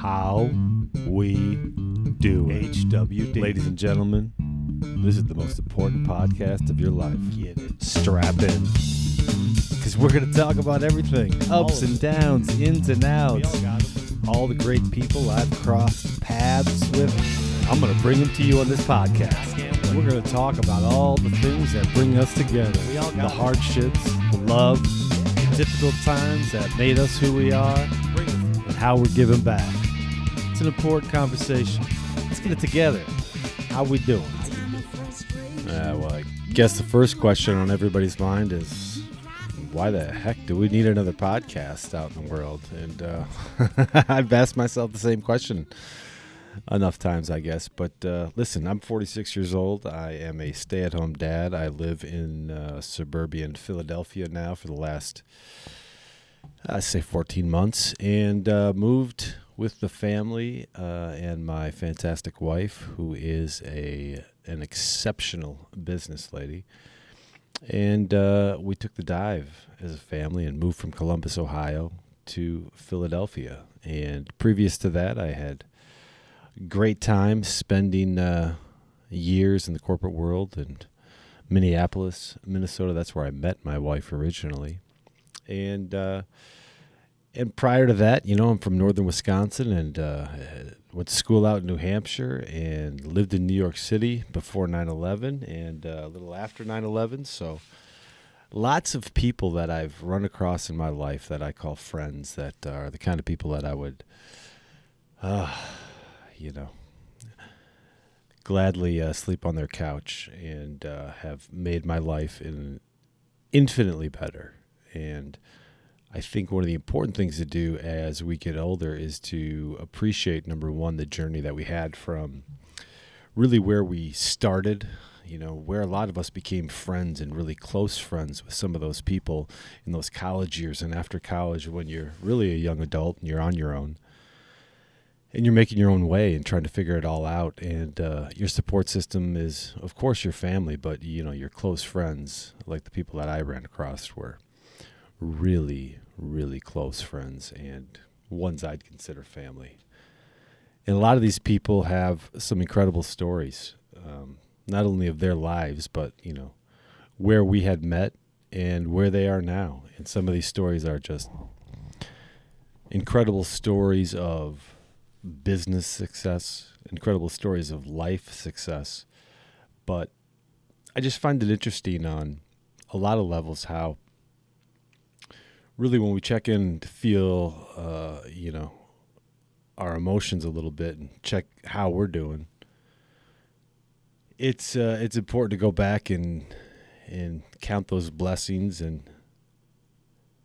How we do it. HWD. Ladies and gentlemen, this is the most important podcast of your life. Get it. Strap in. Because we're going to talk about everything ups and downs, ins and outs, all got 'em. all the great people I've crossed paths with. I'm going to bring them to you on this podcast. I can't wait. We're going to talk about all the things that bring us together. The hardships, the love, the difficult times that made us who we are, and how we're giving back. It's an important conversation. Let's get it together. How we doing? Uh, well, I guess the first question on everybody's mind is, why the heck do we need another podcast out in the world? And uh, I've asked myself the same question enough times, I guess. But uh, listen, I'm 46 years old. I am a stay-at-home dad. I live in uh, suburban Philadelphia now for the last, I say, 14 months, and uh, moved with the family uh, and my fantastic wife, who is a an exceptional business lady. And uh, we took the dive as a family and moved from Columbus, Ohio, to Philadelphia. And previous to that, I had great time spending uh, years in the corporate world and Minneapolis, Minnesota. That's where I met my wife originally, and uh, and prior to that, you know, I'm from northern Wisconsin and uh, went to school out in New Hampshire and lived in New York City before 9/11 and uh, a little after 9/11. So lots of people that I've run across in my life that I call friends that are the kind of people that I would, uh, you know, gladly uh, sleep on their couch and uh, have made my life in infinitely better. And I think one of the important things to do as we get older is to appreciate number one the journey that we had from really where we started you know where a lot of us became friends and really close friends with some of those people in those college years and after college when you're really a young adult and you're on your own. And you're making your own way and trying to figure it all out. And uh, your support system is of course your family but you know your close friends like the people that i ran across were really really close friends and ones i'd consider family and a lot of these people have some incredible stories um, not only of their lives but you know where we had met and where they are now and some of these stories are just incredible stories of business success, incredible stories of life success. But I just find it interesting on a lot of levels how really when we check in to feel, uh, you know, our emotions a little bit and check how we're doing. It's uh, it's important to go back and and count those blessings and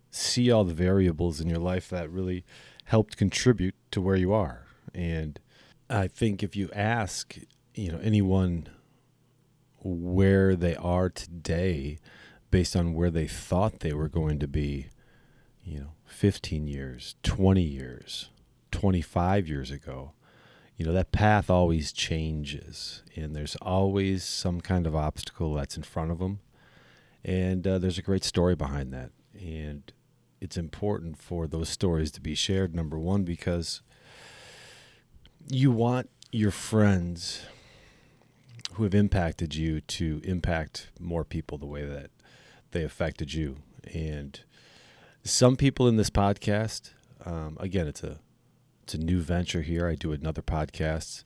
see all the variables in your life that really helped contribute to where you are. And I think if you ask, you know, anyone where they are today based on where they thought they were going to be, you know, 15 years, 20 years, 25 years ago, you know, that path always changes and there's always some kind of obstacle that's in front of them. And uh, there's a great story behind that. And it's important for those stories to be shared, number one, because you want your friends who have impacted you to impact more people the way that they affected you. And some people in this podcast, um, again, it's a it's a new venture here. I do another podcast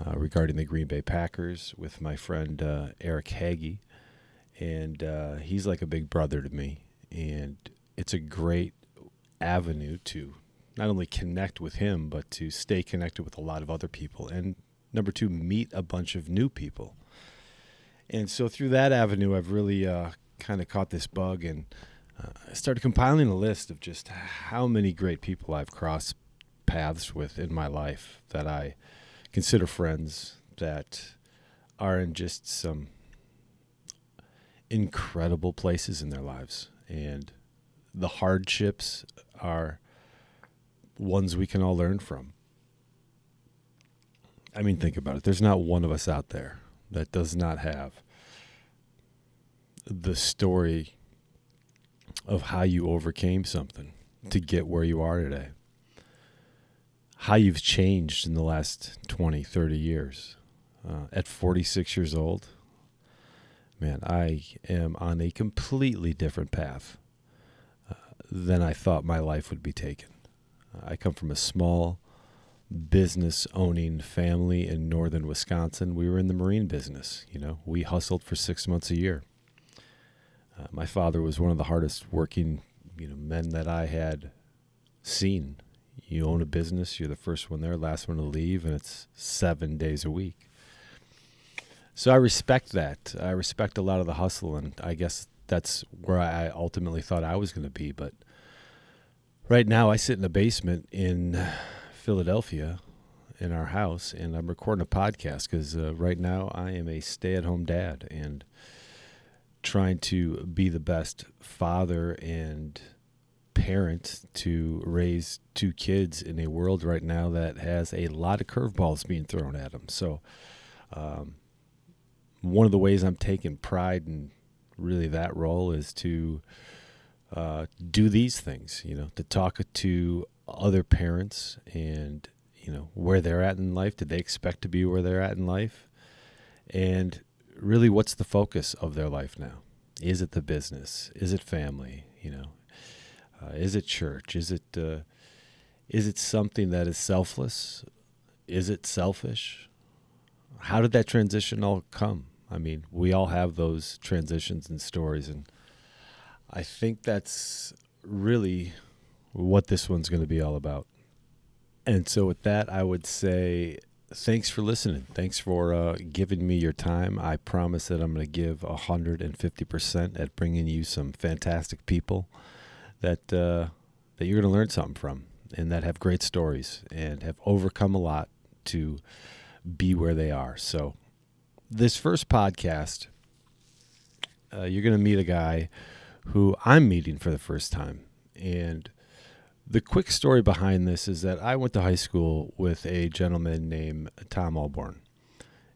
uh, regarding the Green Bay Packers with my friend uh, Eric Hagee, and uh, he's like a big brother to me. And it's a great avenue to not only connect with him, but to stay connected with a lot of other people. And number two, meet a bunch of new people. And so through that avenue, I've really uh, kind of caught this bug and uh, I started compiling a list of just how many great people I've crossed paths with in my life that I consider friends that are in just some incredible places in their lives. And the hardships are ones we can all learn from. I mean, think about it. There's not one of us out there that does not have the story of how you overcame something to get where you are today. how you've changed in the last 20, 30 years. Uh, at 46 years old, man, I am on a completely different path uh, than I thought my life would be taken. I come from a small business owning family in northern Wisconsin. We were in the marine business, you know, we hustled for six months a year. Uh, my father was one of the hardest working, you know, men that I had seen. You own a business, you're the first one there, last one to leave, and it's seven days a week. So I respect that. I respect a lot of the hustle, and I guess that's where I ultimately thought I was going to be. But right now, I sit in a basement in Philadelphia in our house, and I'm recording a podcast because uh, right now I am a stay at home dad and trying to be the best father and parent to raise two kids in a world right now that has a lot of curveballs being thrown at them. So, um, one of the ways I'm taking pride in really that role is to uh, do these things, you know, to talk to other parents and, you know, where they're at in life. Did they expect to be where they're at in life? And really, what's the focus of their life now? Is it the business? Is it family? You know, uh, is it church? Is it uh, is it something that is selfless? Is it selfish? how did that transition all come? I mean, we all have those transitions and stories, and I think that's really what this one's going to be all about. And so, with that, I would say thanks for listening. Thanks for uh, giving me your time. I promise that I'm going to give 150% at bringing you some fantastic people that uh, that you're going to learn something from, and that have great stories and have overcome a lot to be where they are. So, this first podcast, uh, you're going to meet a guy who I'm meeting for the first time. And the quick story behind this is that I went to high school with a gentleman named Tom Alborn.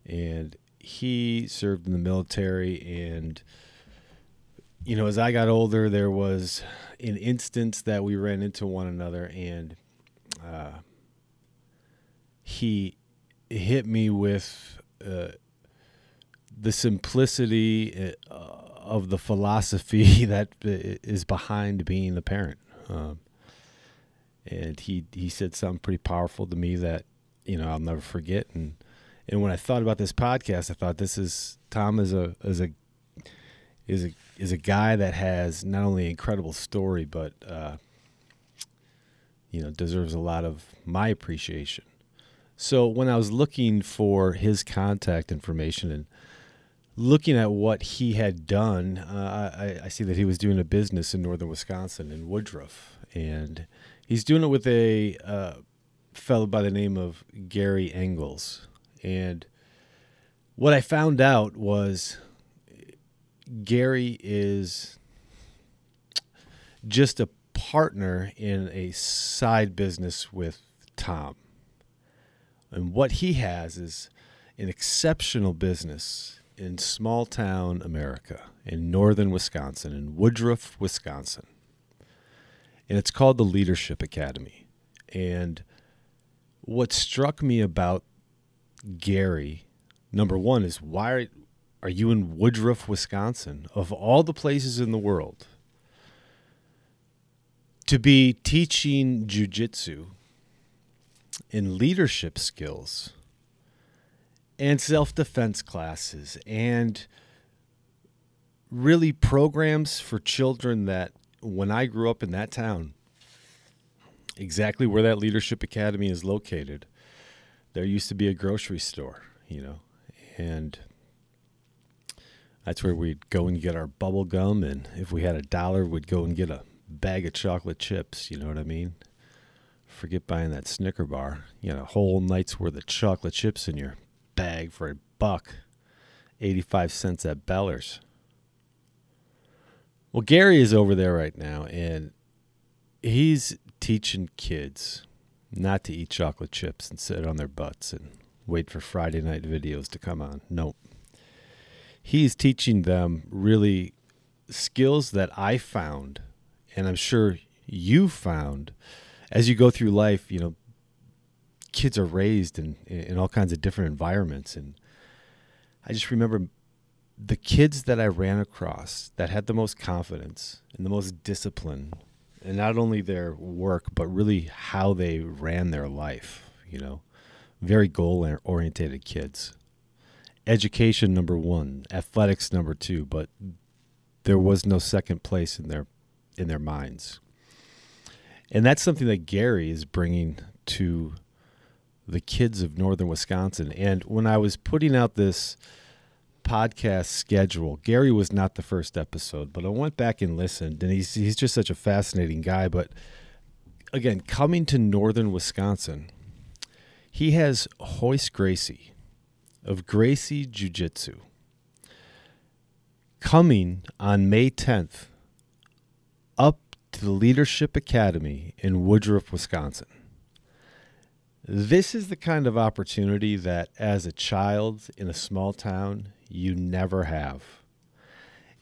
And he served in the military. And, you know, as I got older, there was an instance that we ran into one another. And uh, he hit me with uh, the simplicity uh, of the philosophy that is behind being a parent. Um, and he he said something pretty powerful to me that you know I'll never forget. And and when I thought about this podcast, I thought this is Tom is a is a is a is a guy that has not only incredible story but uh, you know deserves a lot of my appreciation. So when I was looking for his contact information and looking at what he had done, uh, I, I, see that he was doing a business in northern Wisconsin in Woodruff, and he's doing it with a uh, fellow by the name of Gary Engels. And what I found out was Gary is just a partner in a side business with Tom. And what he has is an exceptional business in small town America, in northern Wisconsin, in Woodruff, Wisconsin. And it's called the Leadership Academy. And what struck me about Gary, number one, is why are, you in Woodruff, Wisconsin, of all the places in the world, to be teaching jujitsu and leadership skills and self defense classes and really programs for children that when I grew up in that town, exactly where that leadership academy is located, there used to be a grocery store, you know, and that's where we'd go and get our bubble gum and if we had a dollar we'd go and get a bag of chocolate chips, you know what I mean? forget buying that Snicker bar. You know, whole night's worth of chocolate chips in your bag for a buck, 85 cents at Beller's. Well, Gary is over there right now, and he's teaching kids not to eat chocolate chips and sit on their butts and wait for Friday night videos to come on. Nope. He's teaching them really skills that I found, and I'm sure you found as you go through life, you know, kids are raised in in all kinds of different environments, and I just remember the kids that I ran across that had the most confidence and the most discipline, and not only their work but really how they ran their life. You know, very goal oriented kids. Education number one, athletics number two, but there was no second place in their in their minds. And that's something that Gary is bringing to the kids of northern Wisconsin. And when I was putting out this podcast schedule, Gary was not the first episode, but I went back and listened, and he's he's just such a fascinating guy. But again, coming to northern Wisconsin, he has Royce Gracie of Gracie Jiu Jitsu coming on May 10th up to the Leadership Academy in Woodruff, Wisconsin. This is the kind of opportunity that, as a child in a small town, you never have.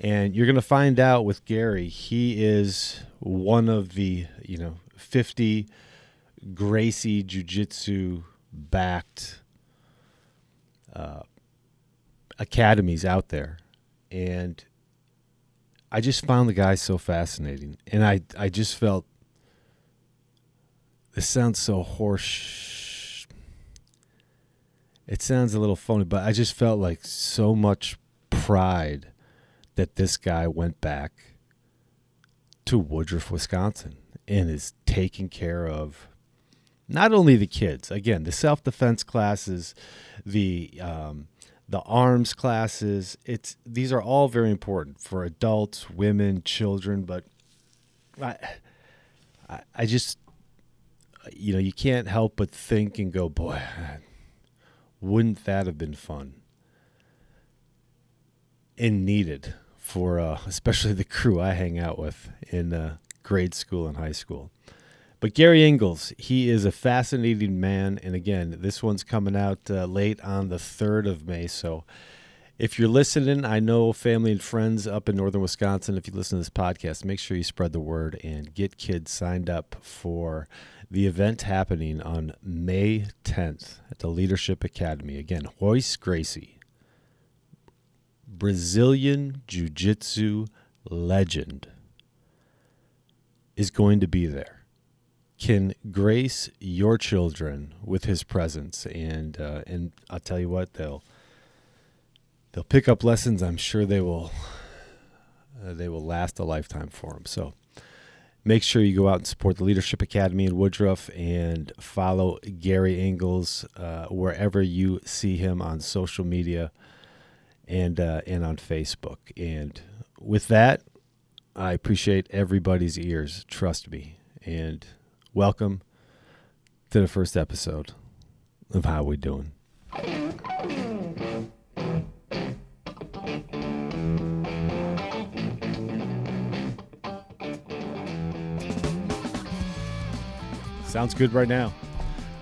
And you're going to find out with Gary, he is one of the, you know, 50 Gracie Jiu Jitsu backed uh, academies out there and I just found the guy so fascinating, and I I just felt this sounds so hoarse. It sounds a little phony, but I just felt like so much pride that this guy went back to Woodruff, Wisconsin, and is taking care of not only the kids. Again, the self defense classes, the um, the arms classes. It's these are all very important for adults, women, children. But I, I, I just, you know, you can't help but think and go, boy, wouldn't that have been fun and needed for uh, especially the crew I hang out with in uh, grade school and high school. But Gary Engels, he is a fascinating man. And again, this one's coming out uh, late on the 3rd of May. So if you're listening, I know family and friends up in northern Wisconsin, if you listen to this podcast, make sure you spread the word and get kids signed up for the event happening on May 10th at the Leadership Academy. Again, Royce Gracie, Brazilian Jiu Jitsu legend, is going to be there can grace your children with his presence and uh, and I'll tell you what they'll they'll pick up lessons. I'm sure they will uh, they will last a lifetime for them so make sure you go out and support the Leadership Academy in Woodruff and follow Gary Engels uh, wherever you see him on social media and uh, and on Facebook. And with that I appreciate everybody's ears. Trust me. And welcome to the first episode of How We Doing. Sounds good right now.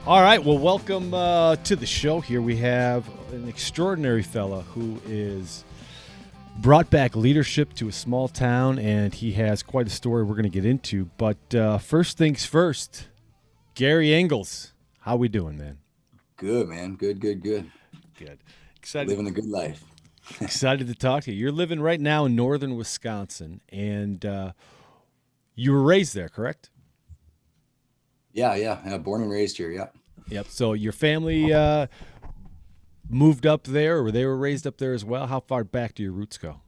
All right, well, welcome uh, to the show. Here we have an extraordinary fella who is brought back leadership to a small town, and he has quite a story we're going to get into. But uh, first things first, Gary Engels, how we doing, man? Good, man. Good, good, good. Good. Excited. Living a good life. excited to talk to you. You're living right now in northern Wisconsin, and uh, you were raised there, correct? Yeah, yeah. yeah born and raised here. Yeah. Yep. So your family uh, moved up there or they were raised up there as well? How far back do your roots go?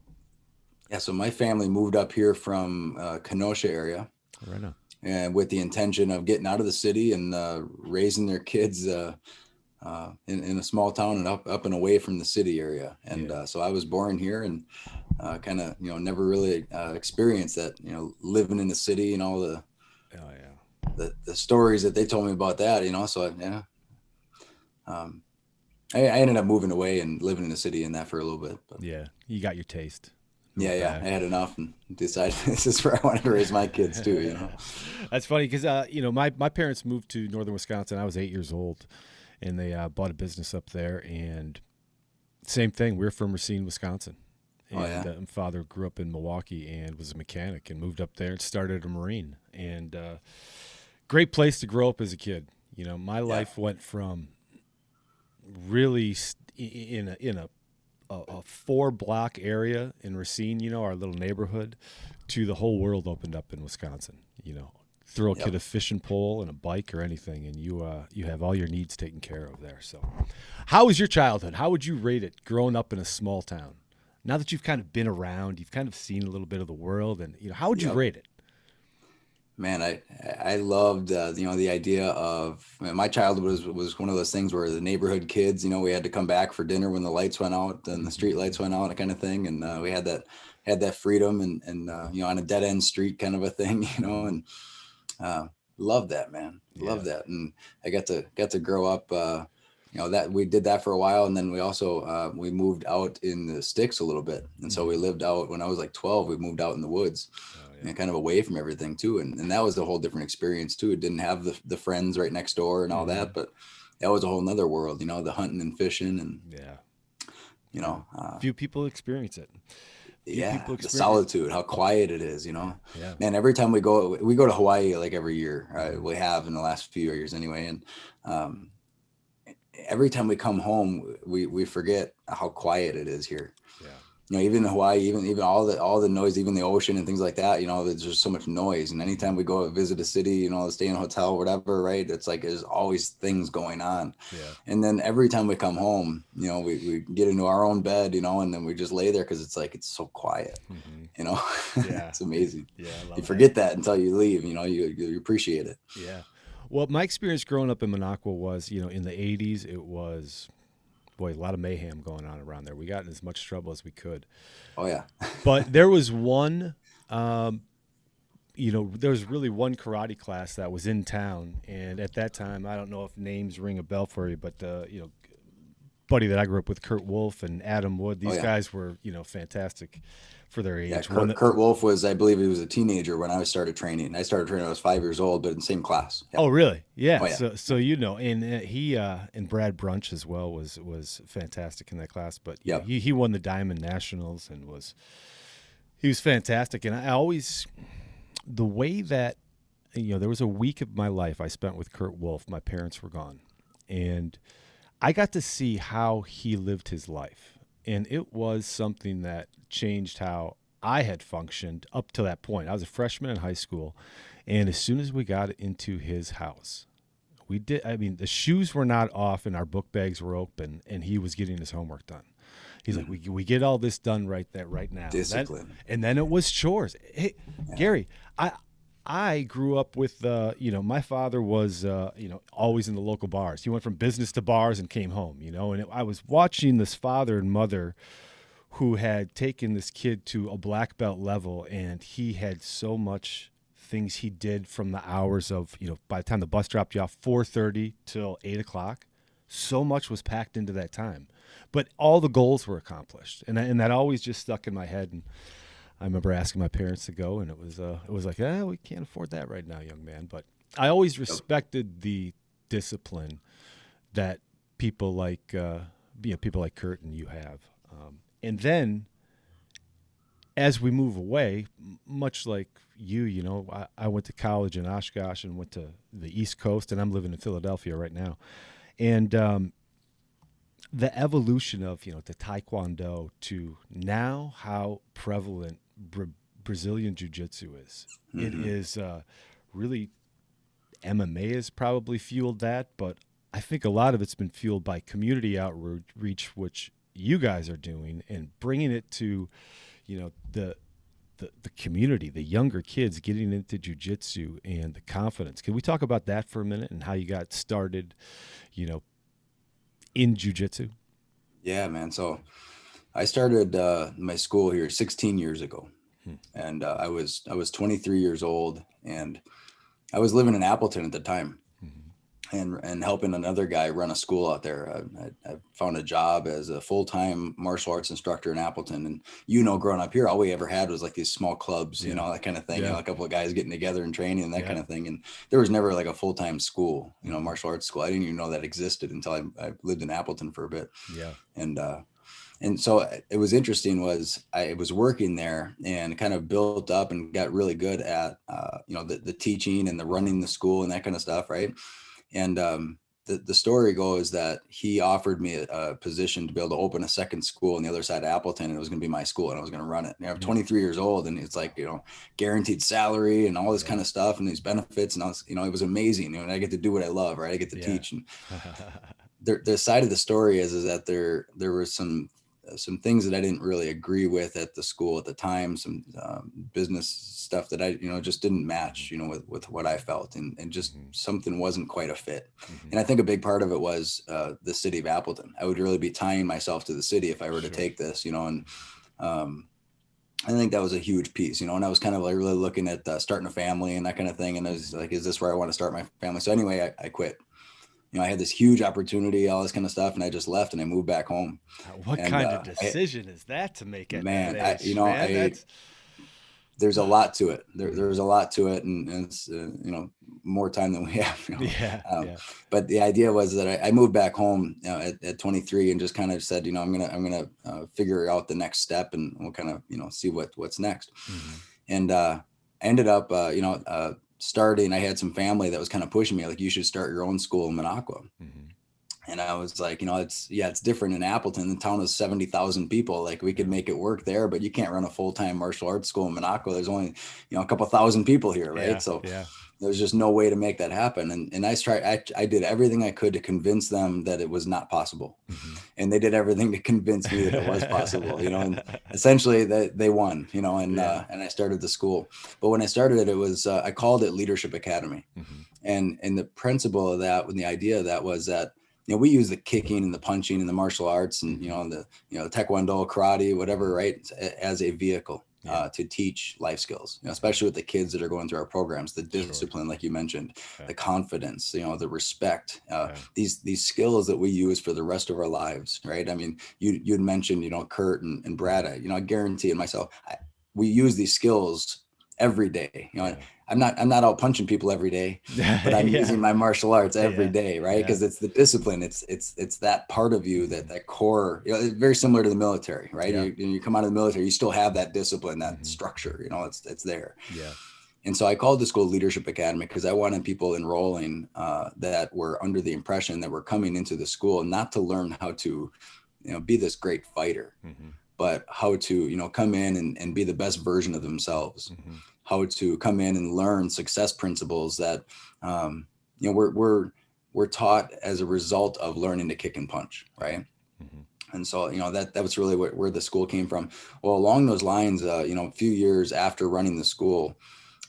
Yeah, so my family moved up here from uh, Kenosha area. Right now. And with the intention of getting out of the city and uh, raising their kids uh, uh, in, in a small town and up, up and away from the city area. And yeah. Uh, so I was born here and uh, kind of, you know, never really experienced that, you know, living in the city and all the, oh, yeah. The, the stories that they told me about that, you know, so, yeah. Um, I, I, ended up moving away and living in the city in that for a little bit. But. Yeah, you got your taste. Yeah, yeah, I had enough and decided this is where I wanted to raise my kids too. You know, that's funny because uh, you know my my parents moved to northern Wisconsin. I was eight years old, and they uh, bought a business up there. And same thing, we're from Racine, Wisconsin. And, oh, yeah. uh, father grew up in Milwaukee and was a mechanic and moved up there and started a marine. And uh, great place to grow up as a kid You know, my life went from really in a in a a, a four block area in Racine, you know, our little neighborhood, to the whole world opened up in Wisconsin. You know, throw a yep. kid a fishing pole and a bike or anything, and you uh, you have all your needs taken care of there. So, how was your childhood? How would you rate it growing up in a small town? Now that you've kind of been around, you've kind of seen a little bit of the world, and you know, how would you rate it? Man, I I loved uh, you know the idea of my childhood was was one of those things where the neighborhood kids, you know, we had to come back for dinner when the lights went out and the street lights went out, kind of thing, and uh, we had that had that freedom and and uh, you know on a dead end street kind of a thing, you know, and uh, love that man, love yeah. that, and I got to got to grow up. Uh, you know that we did that for a while and then we also uh, we moved out in the sticks a little bit and so we mm-hmm. lived out when i was like 12 we moved out in the woods and kind of away from everything too. And, and that was a whole different experience too. It didn't have the, the friends right next door and all mm-hmm. that, but that was a whole nother world, you know, the hunting and fishing and yeah, you know, uh, few people experience it. Few yeah, the solitude, how quiet it is, you know. Yeah. And every time we go, we go to Hawaii like every year. Right? We have in the last few years anyway. And um, every time we come home, we we forget how quiet it is here you know, even in Hawaii, even even all the all the noise, even the ocean and things like that, you know, there's just so much noise. And anytime we go visit a city, you know, stay in a hotel, whatever, right? It's like there's always things going on. Yeah. And then every time we come home, you know, we, we get into our own bed, you know, and then we just lay there because it's like it's so quiet. Mm-hmm. You know, yeah, it's amazing. Yeah, you forget that. that until you leave. You know, you you appreciate it. Yeah. Well, my experience growing up in Minocqua was, you know, in the '80s, it was boy, a lot of mayhem going on around there. We got in as much trouble as we could. Oh yeah. but there was one, um, you know, there was really one karate class that was in town, and at that time, I don't know if names ring a bell for you, but uh, you know, buddy that I grew up with, Kurt Wolf and Adam Wood, these oh, yeah. guys were you know fantastic for their age. Yeah, Kurt, that, Kurt, Wolf was, I believe, he was a teenager when I started training. I started training. I was five years old, but in the same class. Yeah. Oh, really? Yeah. Oh, yeah. So, so you know, and uh, he uh, and Brad Brunch as well was was fantastic in that class. But yeah, he he won the Diamond Nationals and was he was fantastic. And I always the way that you know there was a week of my life I spent with Kurt Wolf. My parents were gone, and I got to see how he lived his life and it was something that changed how I had functioned up to that point. I was a freshman in high school, and as soon as we got into his house, we did. I mean, the shoes were not off, and our book bags were open, and he was getting his homework done. He's mm. like, we, we get all this done right that right now. Discipline. And then, and then it was chores. Hey, yeah. Gary, I I grew up with, uh, you know, my father was, uh, you know, always in the local bars. He went from business to bars and came home, you know, and it, I was watching this father and mother who had taken this kid to a black belt level, and he had so much things he did from the hours of, you know, by the time the bus dropped you off, 4.30 till 8 o'clock, so much was packed into that time. But all the goals were accomplished, and, and that always just stuck in my head. And, I remember asking my parents to go, and it was uh, it was like, yeah we can't afford that right now, young man. But I always respected the discipline that people like uh, you know people like Kurt and you have, um, and then as we move away, much like you, you know, I, I, went to college in Oshkosh and went to the East Coast, and I'm living in Philadelphia right now, and um, the evolution of you know the Taekwondo to now how prevalent Bra- Brazilian Jiu Jitsu is. Mm-hmm. It is uh, really MMA has probably fueled that, but I think a lot of it's been fueled by community outreach, which you guys are doing, and bringing it to, you know, the the, the community, the younger kids getting into jujitsu and the confidence. Can we talk about that for a minute and how you got started, you know, in jujitsu? Yeah, man. So I started uh, my school here 16 years ago, hmm. and uh, I was I was 23 years old, and I was living in Appleton at the time. And and helping another guy run a school out there. I, I, I found a job as a full time martial arts instructor in Appleton, and you know, growing up here, all we ever had was like these small clubs, yeah. you know, that kind of thing. Yeah. You know, a couple of guys getting together and training and that yeah. kind of thing, and there was never like a full time school, you know, martial arts school. I didn't even know that existed until I, I lived in Appleton for a bit. Yeah, and uh, and so uh, it was interesting was i was working there and kind of built up and got really good at uh, you know the, the teaching and the running the school and that kind of stuff right and um, the, the story goes that he offered me a, a, position to be able to open a second school on the other side of Appleton, and it was going to be my school, and I was going to run it. And I'm mm-hmm. 23 years old, and it's like you know, guaranteed salary and all this kind of stuff, and these benefits, and I was, you know, it was amazing. You know, and I get to do what I love, right? I get to yeah. teach. And the, the side of the story is is that there there was some some things that I didn't really agree with at the school at the time, some um, business stuff that I, you know, just didn't match, you know, with, with what I felt and, and just mm-hmm. something wasn't quite a fit. Mm-hmm. And I think a big part of it was uh, the city of Appleton. I would really be tying myself to the city if I were sure. to take this, you know, and um, I think that was a huge piece, you know, and I was kind of like really looking at uh, starting a family and that kind of thing. And I was like, is this where I want to start my family? So anyway, I, I quit you know, I had this huge opportunity, all this kind of stuff, and I just left and I moved back home. What and, kind uh, of decision I, is that to make it? Man, I, you know, man, I, there's a lot to it. There, there's a lot to it, and, and it's uh, you know more time than we have. You know? yeah, um, yeah, But the idea was that I, I moved back home you know, at, at 23 and just kind of said, you know, I'm gonna I'm gonna uh, figure out the next step, and we'll kind of you know see what what's next. Mm-hmm. And uh, ended up, uh, you know, uh, starting, I had some family that was kind of pushing me, like, you should start your own school in Minocqua. Mm-hmm. And I was like, you know, it's, yeah, it's different in Appleton. The town is 70,000 people. Like, we could make it work there, but you can't run a full time martial arts school in Minocqua. There's only, you know, a couple thousand people here, right? Yeah, so, yeah there's just no way to make that happen and and i tried I, I did everything i could to convince them that it was not possible mm-hmm. and they did everything to convince me that it was possible you know and essentially that they won you know and yeah. uh, and i started the school but when i started it it was uh, i called it leadership academy mm-hmm. and and the principle of that and the idea of that was that you know we use the kicking and the punching and the martial arts and you know the you know taekwondo karate whatever right as a vehicle yeah. uh, to teach life skills, you know, especially with the kids that are going through our programs, the discipline, sure. like you mentioned, okay. the confidence, you know, the respect, uh, okay. these, these skills that we use for the rest of our lives. Right. I mean, you, you'd mentioned, you know, Kurt and, and Brad, I, you know, I guarantee it myself, I, we use these skills every day. You know, yeah. I'm not I'm not out punching people every day, but I'm yeah. using my martial arts every yeah. day, right? Because it's the discipline. It's it's it's that part of you that that core. You know, it's very similar to the military, right? You, you come out of the military, you still have that discipline, that mm-hmm. structure. You know, it's it's there. Yeah. And so I called the school Leadership Academy because I wanted people enrolling uh, that were under the impression that were coming into the school not to learn how to, you know, be this great fighter, mm-hmm. But how to, you know, come in and, and be the best version of themselves. Mm-hmm how to come in and learn success principles that um, you know we're we're we're taught as a result of learning to kick and punch, right? Mm-hmm. And so you know that that was really what, where the school came from. Well, along those lines, uh, you know, a few years after running the school,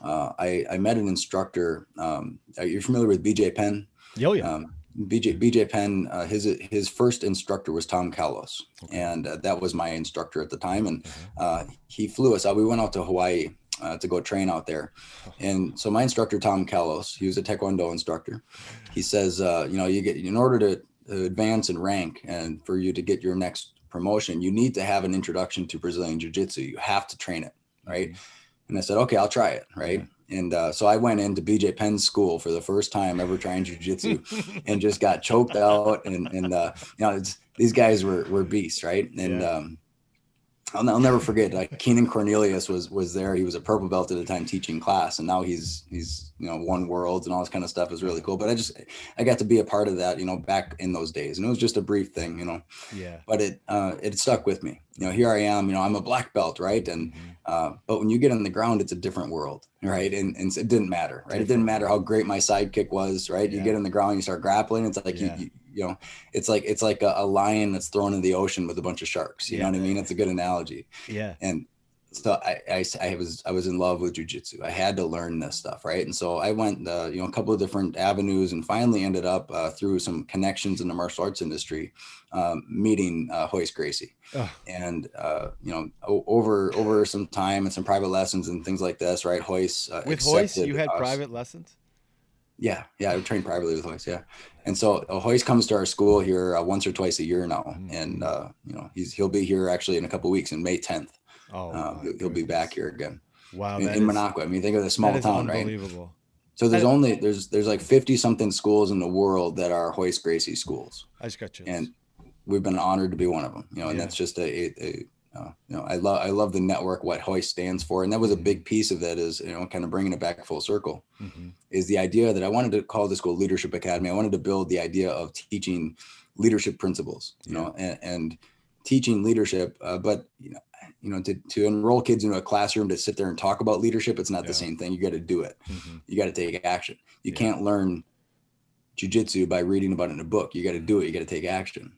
uh, I, I met an instructor. Um, are you familiar with BJ Penn? Oh yeah. Um, BJ BJ Penn, uh, his his first instructor was Tom Callos, okay. and uh, that was my instructor at the time. And mm-hmm. uh, he flew us out. We went out to Hawaii uh, to go train out there. And so my instructor, Tom Callos, he was a Taekwondo instructor. He says, uh, you know, you get in order to, to advance in rank and for you to get your next promotion, you need to have an introduction to Brazilian Jiu Jitsu. You have to train it, right? Mm-hmm. And I said, okay, I'll try it, right? And uh, so I went into BJ Penn's school for the first time ever trying jujitsu, and just got choked out. And and uh, you know, these guys were were beasts, right? And yeah. um, I'll, I'll never forget. Like Keenan Cornelius was was there. He was a purple belt at the time teaching class, and now he's he's you know won worlds and all this kind of stuff is really cool. But I just I got to be a part of that, you know, back in those days, and it was just a brief thing, you know. Yeah. But it uh, it stuck with me. You know, here I am. You know, I'm a black belt, right? And mm-hmm. uh, but when you get on the ground, it's a different world, right? And and it didn't matter, right? It didn't matter how great my sidekick was, right? Yeah. You get on the ground, you start grappling. It's like yeah. you, you know it's like it's like a, a, lion that's thrown in the ocean with a bunch of sharks you yeah. know what i mean it's a good analogy yeah and so I, I, I was I was in love with jujitsu. I had to learn this stuff, right? And so I went, uh, you know, a couple of different avenues, and finally ended up uh, through some connections in the martial arts industry, um, meeting uh, Royce Gracie, oh. and uh, you know, over over some time and some private lessons and things like this, right? Royce uh, with Royce, you had us. private lessons. Yeah, yeah, I trained privately with Royce. Yeah, and so Royce comes to our school here uh, once or twice a year now, mm-hmm. and uh, you know he's he'll be here actually in a couple weeks in May 10th. Oh, uh, he'll, he'll, be back here again. Wow, in, in Minocqua. I mean, think of the small town, right? Unbelievable. So there's only there's there's like 50 something schools in the world that are Royce Gracie schools. I just got you. And we've been honored to be one of them. You know, and yeah. that's just a, a, uh, you know, I love I love the network, what Royce stands for, and that was a big piece of that. Is you know, kind of bringing it back full circle, mm-hmm. is the idea that I wanted to call the school Leadership Academy. I wanted to build the idea of teaching leadership principles, you yeah. know, and, and, teaching leadership, uh, but you know, you know, to, to enroll kids into a classroom to sit there and talk about leadership, it's not yeah. the same thing. You got to do it. Mm-hmm. You got to take action. You yeah. can't learn jujitsu by reading about it in a book. You got to do it. You got to take action.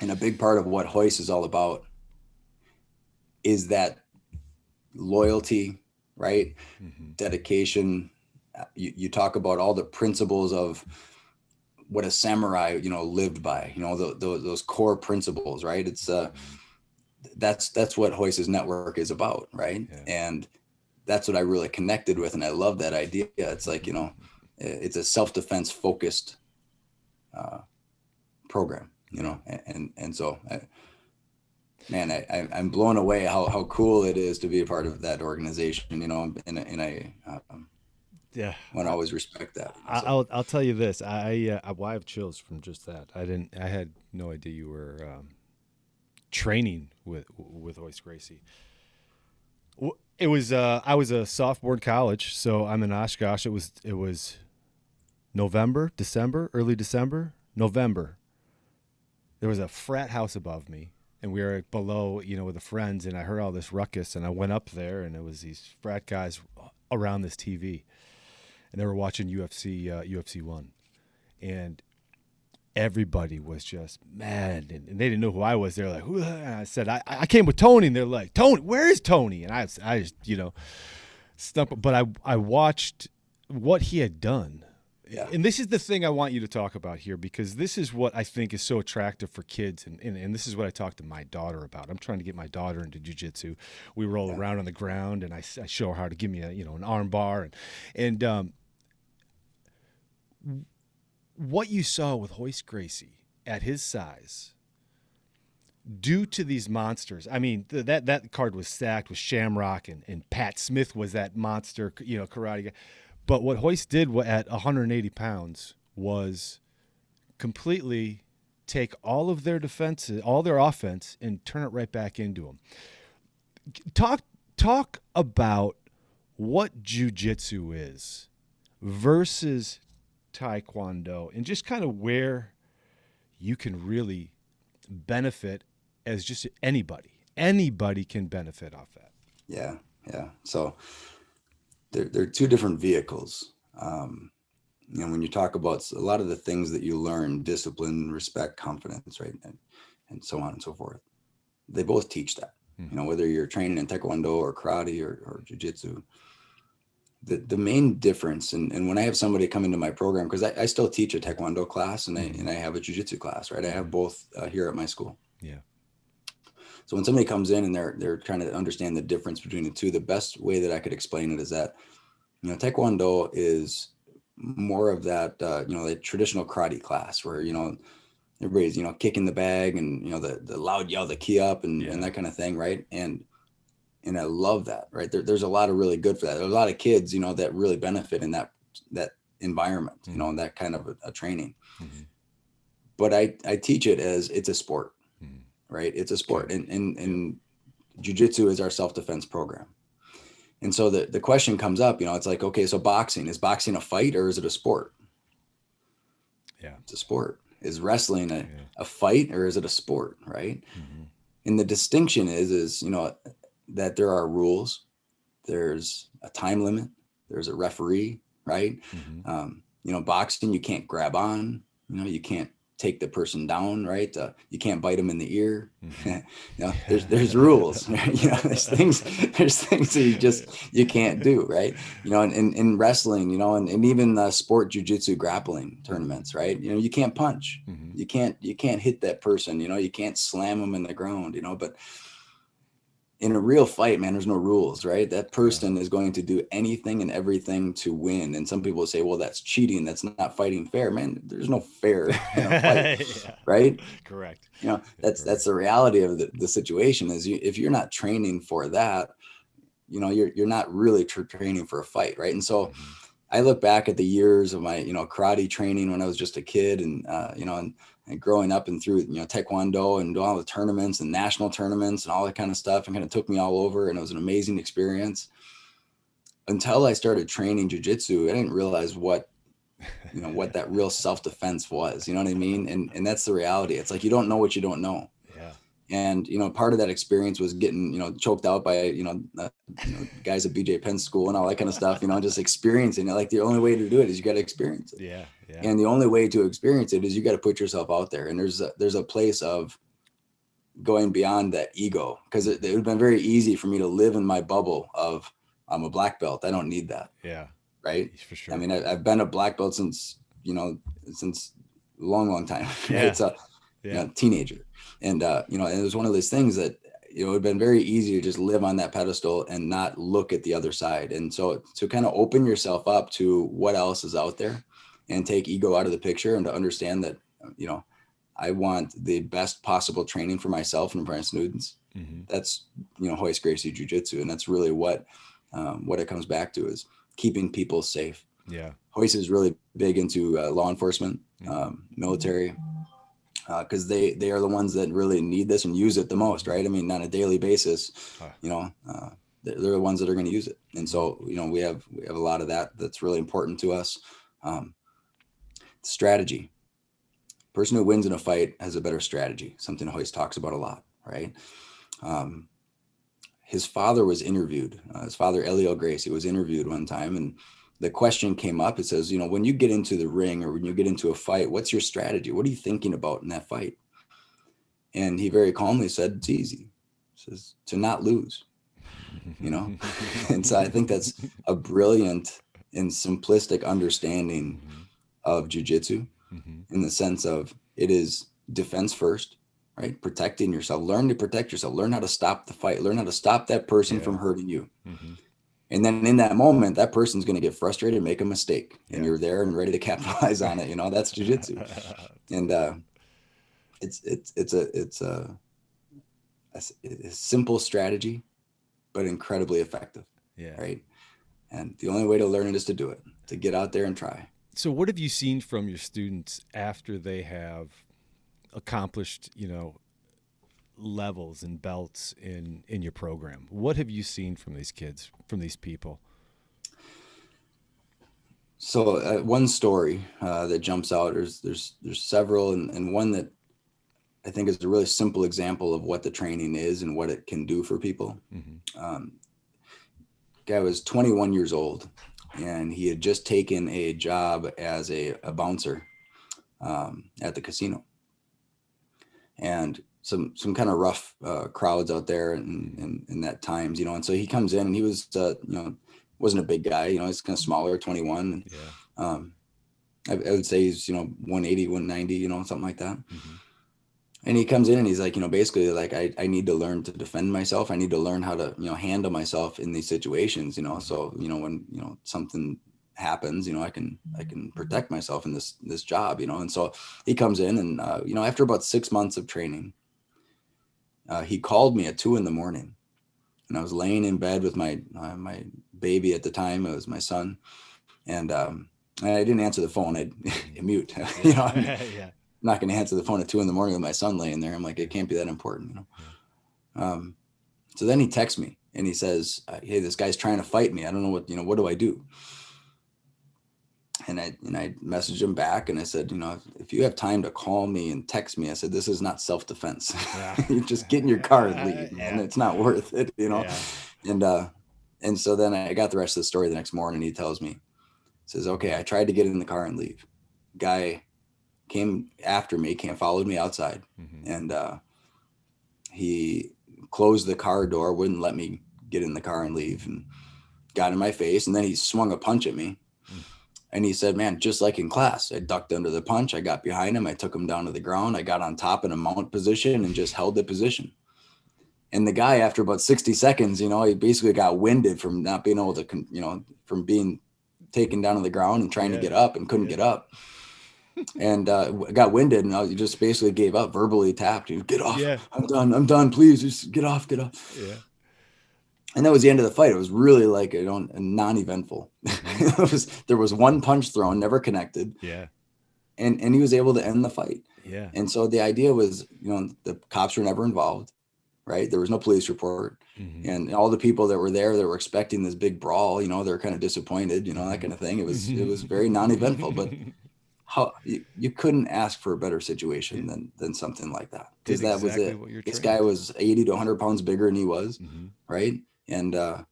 And a big part of what Royce is all about is that loyalty, right? Mm-hmm. Dedication. You, you talk about all the principles of what a samurai, you know, lived by, you know, the, the, those core principles, right? It's, uh, that's, that's what Royce's network is about. Right. Yeah. And that's what I really connected with. And I love that idea. It's like, you know, it's a self-defense focused, uh, program, you know, and, and so I, man, I, I, am blown away how, how cool it is to be a part of that organization, you know, and, and I, um, yeah, I want to always respect that. So. I'll, I'll tell you this. I, uh, well, I have chills from just that. I didn't, I had no idea you were, um, training with, with Royce Gracie. It was, uh, I was a sophomore in college, so I'm in Oshkosh. It was, it was November, December, early December, November. There was a frat house above me and we were below, you know, with the friends, and I heard all this ruckus, and I went up there, and it was these frat guys around this TV, and they were watching UFC uh, UFC one, and everybody was just mad, and, and, they didn't know who I was. They're like, who? And I said, I, I came with Tony, and they're like, Tony, where is Tony? And I, I just, you know, stump. But I, I watched what he had done yeah. And this is the thing I want you to talk about here because this is what I think is so attractive for kids. And, and, and this is what I talked to my daughter about. I'm trying to get my daughter into jujitsu. We roll yeah. around on the ground and I, I, show her how to give me a, you know, an arm bar. And, and um, what you saw with Royce Gracie at his size, due to these monsters, I mean, th- that, that card was stacked with Shamrock and, and Pat Smith was that monster, you know, karate guy but what Royce did at 180 pounds was completely take all of their defenses, all their offense, and turn it right back into them. Talk talk about what jujitsu is versus taekwondo, and just kind of where you can really benefit as just anybody. Anybody can benefit off that. Yeah, yeah. So they're, they're two different vehicles. Um, and when you talk about a lot of the things that you learn, discipline, respect, confidence, right, and, and so on and so forth, they both teach that. Mm-hmm. You know, whether you're training in Taekwondo or karate or, or Jiu-Jitsu, the, the main difference, and, and when I have somebody come into my program, because I, I still teach a Taekwondo class and I, mm-hmm. and I have a Jiu-Jitsu class, right? I have mm-hmm. both uh, here at my school. Yeah. So when somebody comes in and they're they're trying to understand the difference between the two, the best way that I could explain it is that you know Taekwondo is more of that uh, you know the traditional karate class where you know everybody's you know kicking the bag and you know the the loud yell the key up and, yeah. and that kind of thing, right? And and I love that, right? There, there's a lot of really good for that. There's a lot of kids, you know, that really benefit in that that environment, mm-hmm. you know, and that kind of a, a training. Mm-hmm. But I I teach it as it's a sport right? It's a sport, and and and jujitsu is our self defense program. And so the the question comes up, you know, it's like, okay, so boxing is boxing a fight or is it a sport? Yeah, it's a sport. Is wrestling a, yeah. a fight or is it a sport, right? Mm-hmm. And the distinction is is you know that there are rules, there's a time limit, there's a referee, right? Mm-hmm. Um, you know, boxing you can't grab on, you know, you can't take the person down, right? Uh, you can't bite them in the ear. Mm-hmm. you know, there's there's rules. Right? You know, there's things there's things that you just you can't do, right? You know, in, in, in wrestling, you know, and, and even the sport jujitsu grappling tournaments, right? You know, you can't punch, mm-hmm. you can't you can't hit that person, you know, you can't slam them in the ground, you know, but in a real fight, man, there's no rules, right? That person is going to do anything and everything to win. And some people say, well, that's cheating. That's not fighting fair, man. There's no fair fight, yeah. right? Correct. You know, that's Correct. that's the reality of the, the situation is you, if you're not training for that, you know, you're you're not really tra- training for a fight, right? And so mm-hmm. I look back at the years of my, you know, karate training when I was just a kid and, uh, you know, and, and growing up and through, you know, Taekwondo and doing all the tournaments and national tournaments and all that kind of stuff and kind of took me all over. And it was an amazing experience until I started training jujitsu. I didn't realize what, you know, what that real self-defense was, you know what I mean? And, and that's the reality. It's like, you don't know what you don't know and you know part of that experience was getting you know choked out by you know, uh, you know guys at bj penn school and all that kind of stuff you know just experiencing it like the only way to do it is you got to experience it yeah, yeah. And the only way to experience it is you got to put yourself out there and there's a, there's a place of going beyond that ego because it, it would have been very easy for me to live in my bubble of i'm a black belt i don't need that. Yeah. Right? For sure. i mean I, have been a black belt since you know since a long long time yeah. it's a yeah. you know, teenager. And uh, you know, and it was one of those things that you know, it would have been very easy to just live on that pedestal and not look at the other side. And so to kind of open yourself up to what else is out there and take ego out of the picture and to understand that, you know, I want the best possible training for myself and for my students. Mm-hmm. That's, you know, Royce Gracie Jiu Jitsu. And that's really what, um, what it comes back to is keeping people safe. Yeah. Royce is really big into uh, law enforcement, mm-hmm. um, military, because uh, they they are the ones that really need this and use it the most, right? I mean, on a daily basis, you know, uh, they're, they're, the ones that are going to use it, and so you know we have we have a lot of that that's really important to us. Um, strategy. Person who wins in a fight has a better strategy. Something Royce talks about a lot, right? Um, his father was interviewed. Uh, his father, Helio Gracie, was interviewed one time, and the question came up. It says, you know, when you get into the ring or when you get into a fight, what's your strategy? What are you thinking about in that fight? And he very calmly said, it's easy. He says to not lose, you know? and so I think that's a brilliant and simplistic understanding of jujitsu mm-hmm. in the sense of it is defense first, right? Protecting yourself, learn to protect yourself, learn how to stop the fight, learn how to stop that person yeah. from hurting you. Mm-hmm and then in that moment, that person's going to get frustrated, make a mistake, and you're there and ready to capitalize on it. You know, that's jujitsu. and uh, it's it's it's a it's a, a, a, simple strategy, but incredibly effective. Yeah. Right. And the only way to learn it is to do it, to get out there and try. So, what have you seen from your students after they have accomplished, you know, levels and belts in in your program. What have you seen from these kids, from these people? So uh, one story uh, that jumps out. There's there's there's several, and, and one that I think is a really simple example of what the training is and what it can do for people. Mm-hmm. Um, guy was 21 years old, and he had just taken a job as a, a bouncer um, at the casino. And some some kind of rough uh, crowds out there in, in, in that times, you know. And so he comes in and he was uh, you know wasn't a big guy, you know, he's kind of smaller, 21. Yeah. Um, I, I, would say he's you know 180, 190, you know, something like that. Mm-hmm. And he comes in and he's like, you know, basically like I, I need to learn to defend myself. I need to learn how to, you know, handle myself in these situations, you know. So, you know, when, you know, something happens, you know, I can I can protect myself in this this job, you know. And so he comes in and uh, you know, after about six months of training, uh, he called me at two in the morning, and I was laying in bed with my uh, my baby at the time. It was my son, and um, and I didn't answer the phone. I'd mute. you know, yeah. Not going to answer the phone at two in the morning with my son laying there. I'm like, it can't be that important, you know. Um, so then he texts me and he says, uh, "Hey, this guy's trying to fight me. I don't know what you know. What do I do?" and I and I messaged him back and I said, you know, if, if, you have time to call me and text me, I said, this is not self defense. Yeah. you just get in your car and leave, man. Yeah. It's not worth it, you know. Yeah. And uh, and so then I got the rest of the story the next morning. He tells me, says, okay, I tried to get in the car and leave. Guy came after me, came followed me outside, mm-hmm. and uh, he closed the car door, wouldn't let me get in the car and leave, and got in my face, and then he swung a punch at me and he said, man, just like in class, I ducked under the punch. I got behind him. I took him down to the ground. I got on top in a mount position and just held the position. And the guy, after about 60 seconds, you know, he basically got winded from not being able to, you know, from being taken down to the ground and trying yeah. to get up and couldn't yeah. get up. And uh, got winded and I just basically gave up, verbally tapped. You get off. Yeah. I'm done. I'm done. Please just get off. Get off. Yeah. and that was the end of the fight. It was really like a, non-eventful. Mm-hmm. it was there was one punch thrown, never connected. Yeah. And and he was able to end the fight. Yeah. And so the idea was, you know, the cops were never involved, right? There was no police report. Mm-hmm. And all the people that were there that were expecting this big brawl, you know, they're kind of disappointed, you know, that kind of thing. It was it was very non-eventful, but how you, you couldn't ask for a better situation than than something like that because that exactly was it. This guy was 80 to 100 pounds bigger than he was, mm-hmm. right? And uh,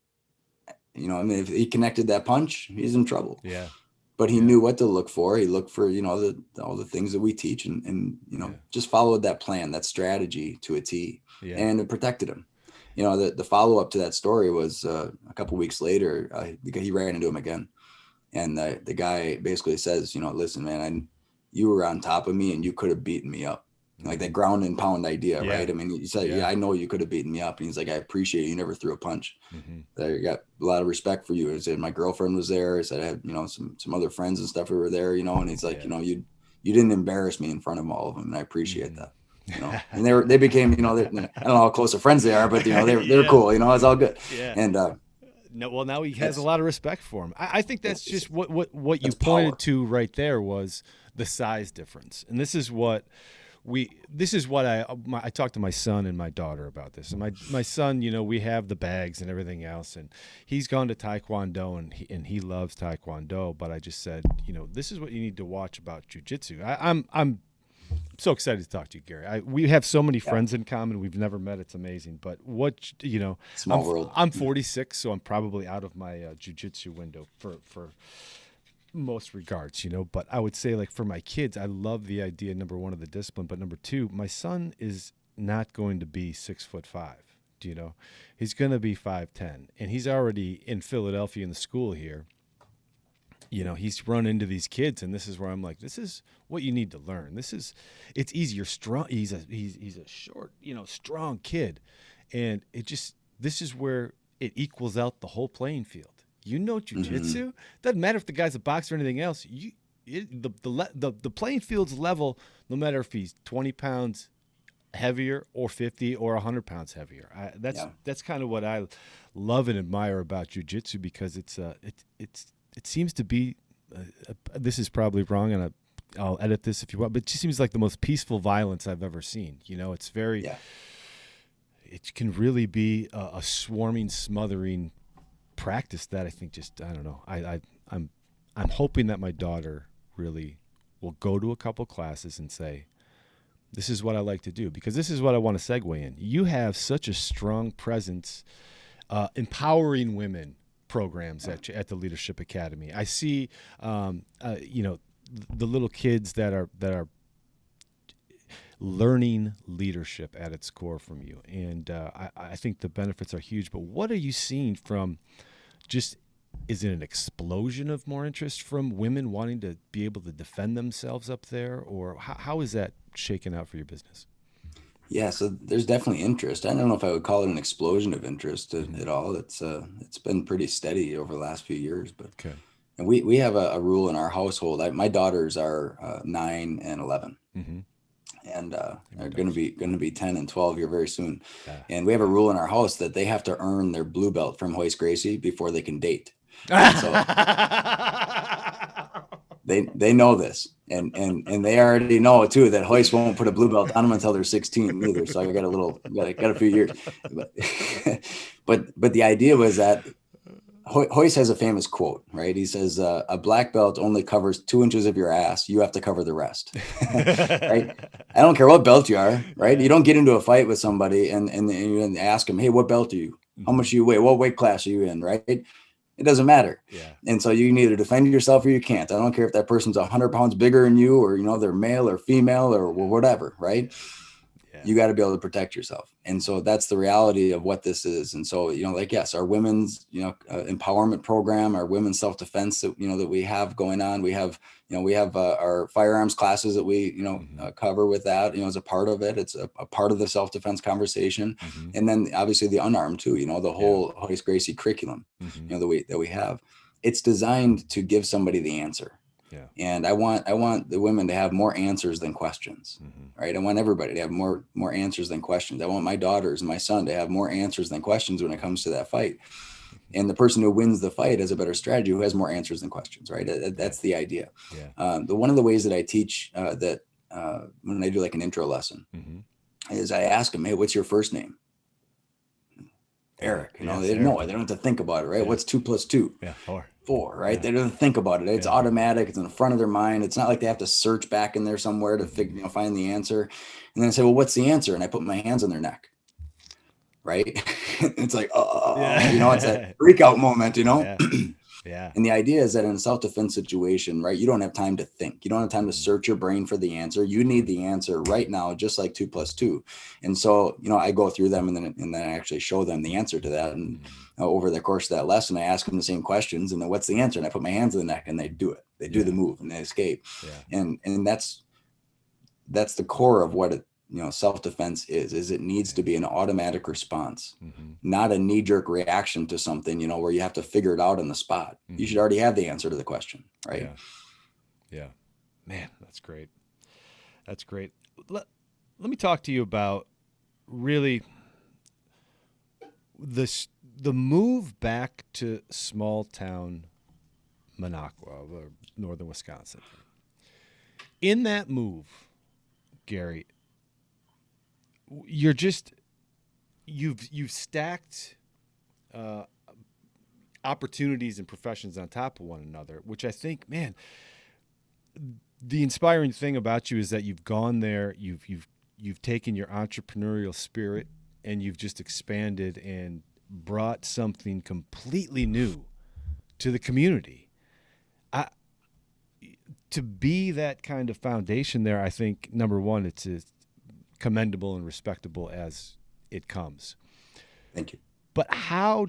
you know, I mean, if he connected that punch, he's in trouble. Yeah. But he yeah. knew what to look for. He looked for, you know, the all the things that we teach, and and you know, yeah. just followed that plan, that strategy to a T, yeah. and it protected him. You know, the the follow up to that story was uh, a couple weeks later. Uh, he ran into him again, and the the guy basically says, you know, listen, man, I, you were on top of me, and you could have beaten me up like that ground and pound idea, yeah. right? I mean, he said, yeah. yeah. I know you could have beaten me up. And he's like, I appreciate it. You never threw a punch. Mm-hmm. I got a lot of respect for you. I said, my girlfriend was there. I said, I had, you know, some, some other friends and stuff who were there, you know, and he's like, yeah. you know, you, you didn't embarrass me in front of all of them. And I appreciate mm-hmm. that. You know, and they were, they became, you know, I don't know how close of friends they are, but you know, they're, they're cool, you know, it's all good. Yeah. And, uh, no, well, now he has a lot of respect for him. I, I think that's just what what what you pointed power. to right there was the size difference, and this is what we this is what I my, I talked to my son and my daughter about this. And my my son, you know, we have the bags and everything else, and he's gone to Taekwondo and he, and he loves Taekwondo. But I just said, you know, this is what you need to watch about jujitsu. I'm I'm so excited to talk to you, Gary. I, we have so many yeah. friends in common. We've never met. It's amazing. But what you know, small I'm, world. I'm 46, so I'm probably out of my uh, jujitsu window for for most regards, you know. But I would say, like, for my kids, I love the idea, number one, of the discipline. But number two, my son is not going to be six foot five. Do you know? He's going to be 5'10. And he's already in Philadelphia in the school here. You know, he's run into these kids, and this is where I'm like, this is what you need to learn. This is, it's easier. Strong. He's a he's he's a short, you know, strong kid, and it just this is where it equals out the whole playing field you know jujitsu. Mm-hmm. Doesn't matter if the guy's a boxer or anything else. You it, the, the the the playing field's level, no matter if he's twenty pounds heavier or fifty or hundred pounds heavier. I, that's yeah. that's kind of what I love and admire about jujitsu because it's uh it it's it seems to be uh, uh, this is probably wrong and I, I'll edit this if you want, but it just seems like the most peaceful violence I've ever seen. You know, it's very. Yeah. It can really be a, a swarming, smothering practice that, I think just I don't know. I, I I'm I'm hoping that my daughter really will go to a couple classes and say, this is what I like to do because this is what I want to segue in. You have such a strong presence, uh, empowering women programs at at the Leadership Academy. I see, um, uh, you know, the little kids that are that are learning leadership at its core from you, and uh, I, I think the benefits are huge. But what are you seeing from just is it an explosion of more interest from women wanting to be able to defend themselves up there or how, how is that shaken out for your business yeah so there's definitely interest i don't know if i would call it an explosion of interest mm-hmm. at all it's uh it's been pretty steady over the last few years but okay and we we have a, a rule in our household I, my daughters are uh, 9 and 11 mm-hmm and uh, they're going to be going to be 10 and 12 here very soon. Yeah. And we have a rule in our house that they have to earn their blue belt from Royce Gracie before they can date. So they they know this, and and and they already know too that Royce won't put a blue belt on them until they're 16 either. So I got a little got, got a few years, but but but the idea was that Royce has a famous quote, right? He says, uh, "A black belt only covers two inches of your ass. You have to cover the rest." right? I don't care what belt you are, right? You don't get into a fight with somebody and and, and ask them, "Hey, what belt are you? How mm-hmm. much do you weigh? What weight class are you in?" Right? It doesn't matter. Yeah. And so you can either defend yourself or you can't. I don't care if that person's hundred pounds bigger than you, or you know they're male or female or whatever, right? You got to be able to protect yourself and so that's the reality of what this is and so you know like yes our women's you know uh, empowerment program our women's self-defense that you know that we have going on we have you know we have uh, our firearms classes that we you know mm-hmm. uh, cover with that you know as a part of it it's a, a part of the self-defense conversation mm-hmm. and then obviously the unarmed too you know the whole yeah. Gracie curriculum mm-hmm. you know that we that we have it's designed to give somebody the answer Yeah. And I want I want the women to have more answers than questions. Mm-hmm. Right. I want everybody to have more more answers than questions. I want my daughters and my son to have more answers than questions when it comes to that fight. And the person who wins the fight has a better strategy, who has more answers than questions. Right. That's the idea. Yeah. Um, the one of the ways that I teach uh, that uh, when I do like an intro lesson Mm-hmm. is I ask them, "Hey, what's your first name?" Eric. You know, Yes, they don't Eric. know. They don't have to think about it, right? Yeah. What's two plus two? Yeah. Or Four, right? Yeah. They don't think about it. It's Yeah. automatic. It's in the front of their mind. It's not like they have to search back in there somewhere to figure, you know, find the answer. And then I say, "Well, what's the answer?" And I put my hands on their neck. Right? it's like, oh, you know, it's a freak out moment. You know. yeah. And the idea is that in a self-defense situation, right, you don't have time to think. You don't have time to search your brain for the answer. You need the answer right now, just like two plus two. And so, you know, I go through them and then and then I actually show them the answer to that. And Mm-hmm. uh, over the course of that lesson, I ask them the same questions and then what's the answer? And I put my hands on the neck and they do it. They do Yeah. the move and they escape. Yeah. And and that's that's the core of what it you know self-defense is is it needs to be an automatic response Mm-hmm. not a knee-jerk reaction to something you know where you have to figure it out on the spot you Mhm. should already have the answer to the question right Yeah. Yeah. Man, that's great. That's great. Let, let me talk to you about really this the move back to small town Minocqua, or northern Wisconsin. In that move, Gary, you're just you've you've stacked uh, opportunities and professions on top of one another, which I think, man, the inspiring thing about you is that you've gone there, you've you've you've taken your entrepreneurial spirit and you've just expanded and brought something completely new to the community. I to be that kind of foundation there, I think number one, it's as commendable and respectable as it comes. thank you But how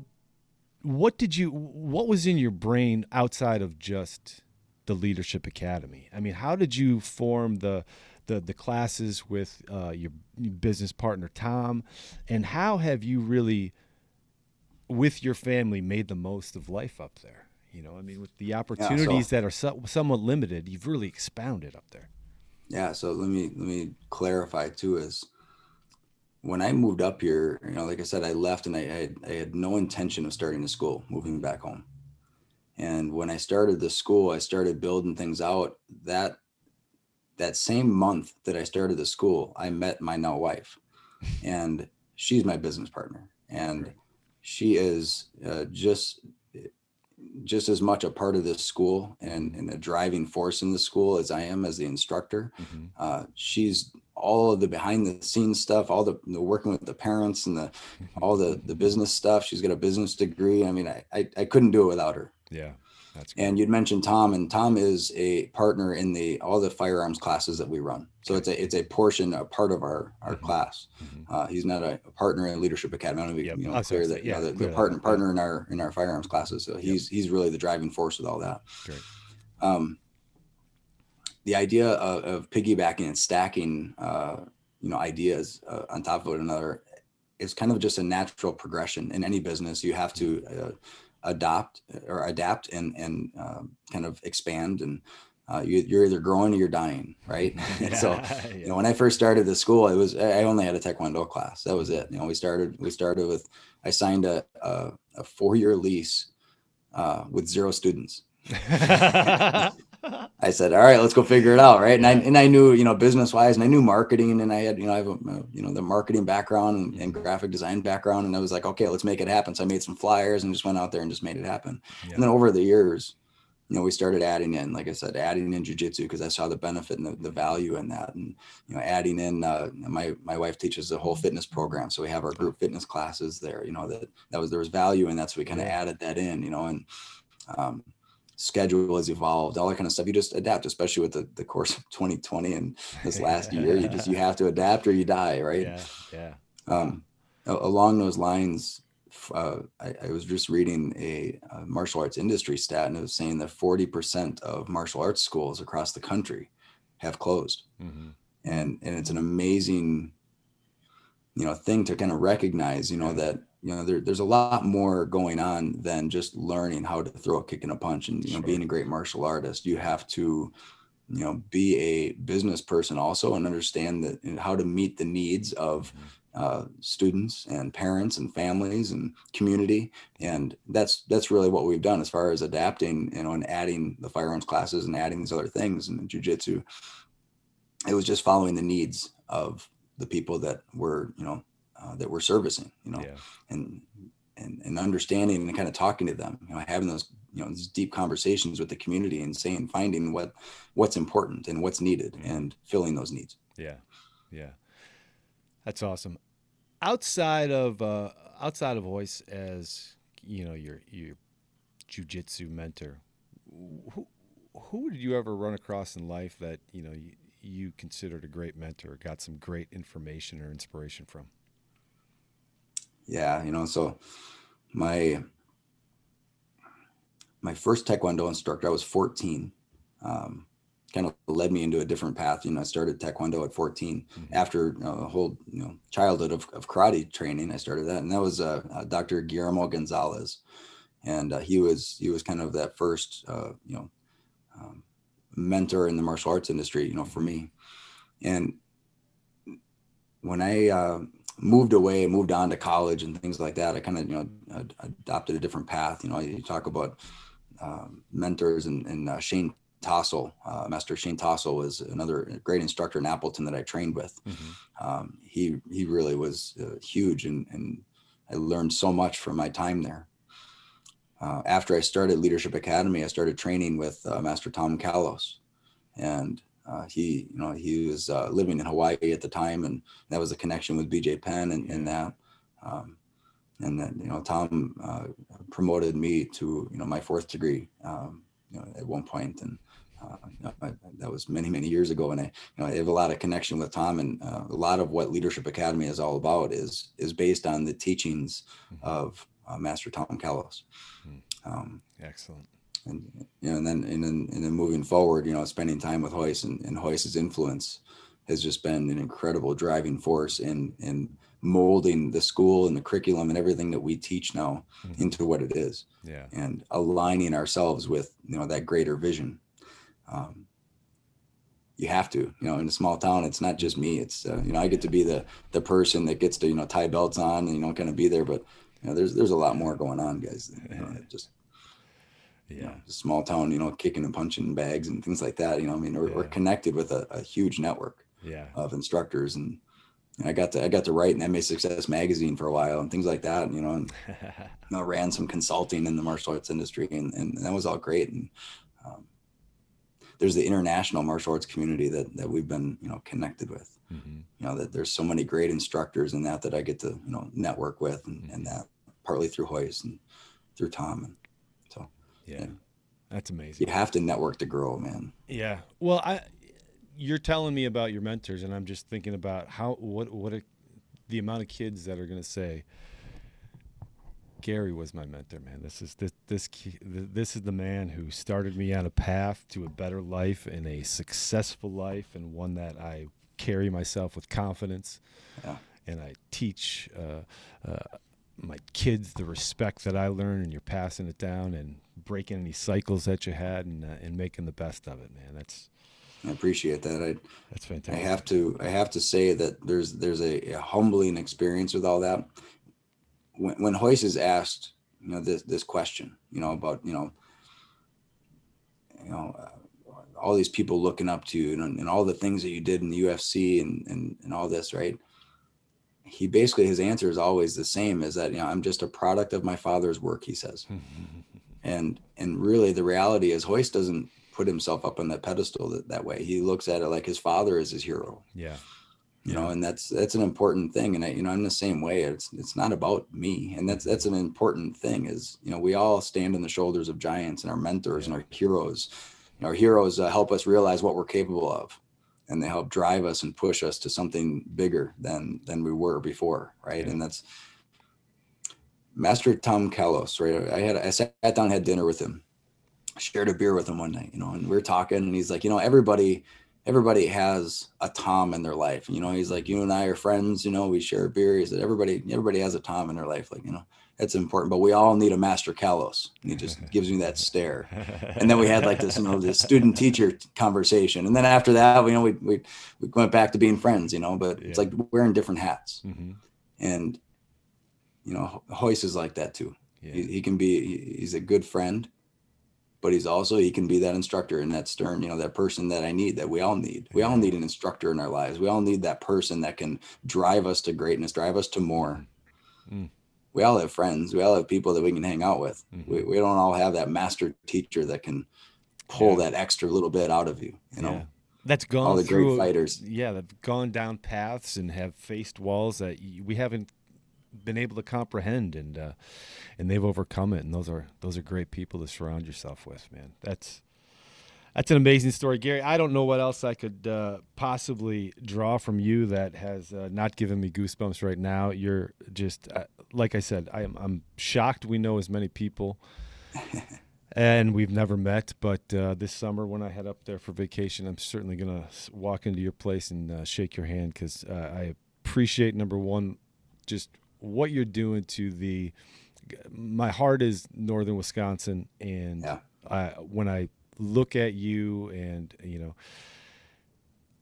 what did you what was in your brain outside of just the leadership academy? I mean, how did you form the the, the classes with uh, your business partner Tom, and how have you really, with your family, made the most of life up there? You know, I mean, with the opportunities that are so, somewhat limited, you've really expounded up there. Yeah so let me let me clarify too is when i moved up here you know like i said i left and i, I, had, I had no intention of starting a school moving back home. And when i started the school i started building things out that that same month that i started the school i met my now wife. And she's my business partner. And she is uh, just just as much a part of this school and, and a driving force in the school as I am as the instructor. Mm-hmm. Uh, she's all of the behind the scenes stuff, all the, the working with the parents and the all the the business stuff. She's got a business degree. I mean, I I, I couldn't do it without her. Yeah, that's And you'd mentioned Tom, and Tom is a partner in the all the firearms classes that we run. So it's a it's a portion, a part of our our Mhm. class. Mhm. Uh, he's not a, a partner in Leadership Academy. I want to be Yep. you know, gonna clear that you know, yeah, the, partner yeah. partner in our in our firearms classes. So he's he's really the driving force with all that. Great. Um, the idea of, of piggybacking and stacking, uh, you know, ideas uh, on top of one another is kind of just a natural progression in any business. You have to uh, adopt or adapt and and um, kind of expand and. Uh, you, you're either growing or you're dying, right? so you know when i first started the school it was i only had a taekwondo class that was it you know we started we started with i signed a a, a four-year lease uh, with zero students yeah. i said all right let's go figure it out right and i and i knew you know business wise and i knew marketing and i had you know i have a, you know the marketing background and, and graphic design background and i was like okay let's make it happen so i made some flyers and just went out there and just made it happen Yeah. and then over the years you know, we started adding in, like I said, adding in jujitsu because I saw the benefit and the, the value in that. And, you know, adding in, uh, my, my wife teaches a whole fitness program. So we have our group fitness classes there, you know, that, that was, there was value in that. So we kind of added that in, you know, and, um, schedule has evolved, all that kind of stuff. You just adapt, especially with the, the course of 2020 and this last year, you just, you have to adapt or you die. Right. Yeah. Yeah. Um, along those lines, uh, I, I was just reading a, uh martial arts industry stat, and it was saying that 40% of martial arts schools across the country have closed, hmm and and it's an amazing, you know, thing to kind of recognize, you know, Yeah. that you know, there, there's a lot more going on than just learning how to throw a kick and a punch and, you know, Sure. being a great martial artist. You have to, you know, be a business person also and understand that and how to meet the needs of uh, students and parents and families and community. And that's, that's really what we've done as far as adapting, you know, and adding the firearms classes and adding these other things and jujitsu. It was just following the needs of the people that were, you know, uh, that we're servicing, you know, Yeah. and and and understanding and kind of talking to them, you know, having those you know these deep conversations with the community and saying finding what what's important and what's needed Mhm. and filling those needs. Yeah, yeah, that's awesome. Outside of uh, outside of Royce as you know your your jujitsu mentor, who who did you ever run across in life that you know you, you considered a great mentor, got some great information or inspiration from? Yeah, you know, so my my first taekwondo instructor, I was 14. Um, kind of led me into a different path. You know, I started taekwondo at 14 Mhm. after you know, a whole you know childhood of, of karate training. I started that, and that was uh, uh, Dr. Guillermo Gonzalez, and uh, he was he was kind of that first uh, you know um, mentor in the martial arts industry. You know, for me, and when I uh, moved away, moved on to college and things like that, I kind of you know ad- adopted a different path. You know, you talk about um, mentors and, and uh, Shane Tossel, uh, Master Shane Tossel was another great instructor in Appleton that I trained with. Um, he he really was uh, huge, and and I learned so much from my time there. Uh, after I started Leadership Academy, I started training with uh, Master Tom Callos, and uh, he you know he was uh, living in Hawaii at the time, and that was a connection with BJ Penn and, and that. Um, and then you know Tom uh, promoted me to you know my fourth degree um, you know at one point and uh, you know, I, that was many many years ago and I you know I have a lot of connection with Tom and uh, a lot of what Leadership Academy is all about is is based on the teachings Mhm. of uh, Master Tom Callos. Hmm. Um, Excellent. And you know, and then and then and then moving forward, you know, spending time with Royce and, and Royce's influence has just been an incredible driving force in in molding the school and the curriculum and everything that we teach now Mhm. into what it is Yeah. and aligning ourselves with you know that greater vision. Um, you have to, you know, in a small town, it's not just me. It's uh, you know, I get to be the the person that gets to you know tie belts on and you know kind of be there, but you know, there's there's a lot more going on, guys. You know, just you Yeah. know, small town, you know, kicking and punching bags and things like that. You know, I mean, we're, we're connected with a, a huge network Yeah. of instructors, and, and I got to I got to write in MA Success magazine for a while and things like that. And, You know, and you know, ran some consulting in the martial arts industry, and, and that was all great. And um, there's the international martial arts community that that we've been you know connected with. Mhm. You know, that there's so many great instructors in that that I get to you know network with, and, and that partly through Royce and through Tom, and Yeah. Yeah. That's amazing. you have to network to grow, man. Yeah. Well, I you're telling me about your mentors and I'm just thinking about how what what a, the amount of kids that are going to say Gary was my mentor, man. This is this this this is the man who started me on a path to a better life and a successful life and one that I carry myself with confidence. Yeah. And I teach uh, uh, my kids the respect that I learned, and you're passing it down and breaking any cycles that you had, and uh, and making the best of it, man. That's I appreciate that. I that's fantastic. I have to I have to say that there's there's a, a humbling experience with all that. When when Royce is asked, you know, this this question, you know, about you know, you know, uh, all these people looking up to you and, and all the things that you did in the UFC and and and all this, right? He basically his answer is always the same: is that you know I'm just a product of my father's work. He says, and and really the reality is Royce doesn't put himself up on that pedestal that, that way. He looks at it like his father is his hero. Yeah. you know and that's that's an important thing. And I, you know i'm the same way. It's it's not about me. And that's that's an important thing is you know we all stand on the shoulders of giants and our mentors and our heroes. And our heroes uh, help us realize what we're capable of. And they help drive us and push us to something bigger than than we were before right? Yeah. and that's master tom Callos right i had i sat down had dinner with him shared a beer with him one night you know and we were talking and he's like you know everybody everybody has a Tom in their life. You know, he's like, you and I are friends. You know, we share a beer. He said, everybody, everybody has a Tom in their life. Like, you know, that's important. But we all need a Master Callos. And he just gives me that stare. And then we had like this, you know, this student teacher conversation. And then after that, you know, we we we went back to being friends. You know, but yeah. it's like wearing different hats. Mm-hmm. And you know, Royce is like that too. Yeah. He, he, can be. He's a good friend but he's also he can be that instructor and that stern you know that person that i need that we all need we all need an instructor in our lives we all need that person that can drive us to greatness drive us to more mm. we all have friends we all have people that we can hang out with mm-hmm. we, we don't all have that master teacher that can pull yeah. that extra little bit out of you you know yeah. that's gone all the through, great fighters yeah they've gone down paths and have faced walls that we haven't been able to comprehend and uh, and they've overcome it. And those are those are great people to surround yourself with man. That's that's an amazing story. Gary i don't know what else i could uh, possibly draw from you that has uh, not given me goosebumps right now. You're just uh, like i said I'm, I'm shocked we know as many people and we've never met. But uh, this summer when i head up there for vacation i'm certainly going to walk into your place and uh, shake your hand because i appreciate number one just what you're doing to the my heart is northern Wisconsin and yeah. I, when I look at you and you know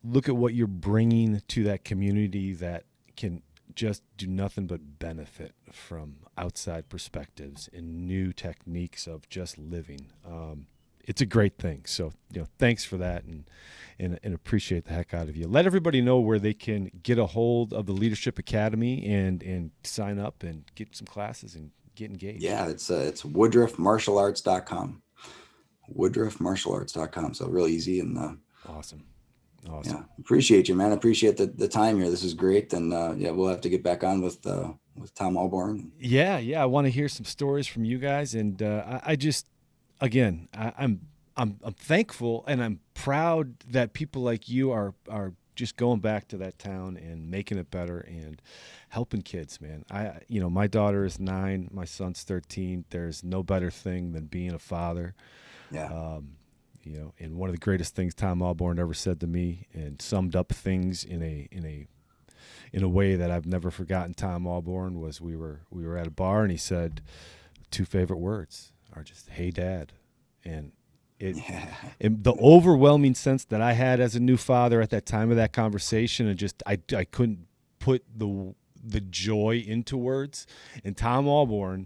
look at what you're bringing to that community that can just do nothing but benefit from outside perspectives and new techniques of just living. Um, it's a great thing. So, you know, thanks for that and, and, and appreciate the heck out of you. Let everybody know where they can get a hold of the Leadership Academy and, and sign up and get some classes and get engaged. Yeah, it's, uh, it's woodruffmartialarts.com. Woodruffmartialarts.com. So real easy and, uh, awesome. Awesome. Yeah, appreciate you, man. Appreciate the, the time here. This is great, and uh, yeah, we'll have to get back on with uh, with Tom Alborn. Yeah, yeah. I want to hear some stories from you guys, and uh, I, I just again, I, I'm I'm I'm thankful and I'm proud that people like you are are just going back to that town and making it better and helping kids, man. I you know, my daughter is 9, my son's 13. There's no better thing than being a father. Yeah. Um, you know, and one of the greatest things Tom Alborn ever said to me and summed up things in a in a in a way that I've never forgotten Tom Alborn was we were we were at a bar and he said two favorite words are just "Hey, Dad," and it, yeah. it, the overwhelming sense that I had as a new father at that time of that conversation, and just I I couldn't put the the joy into words. And Tom Alborn,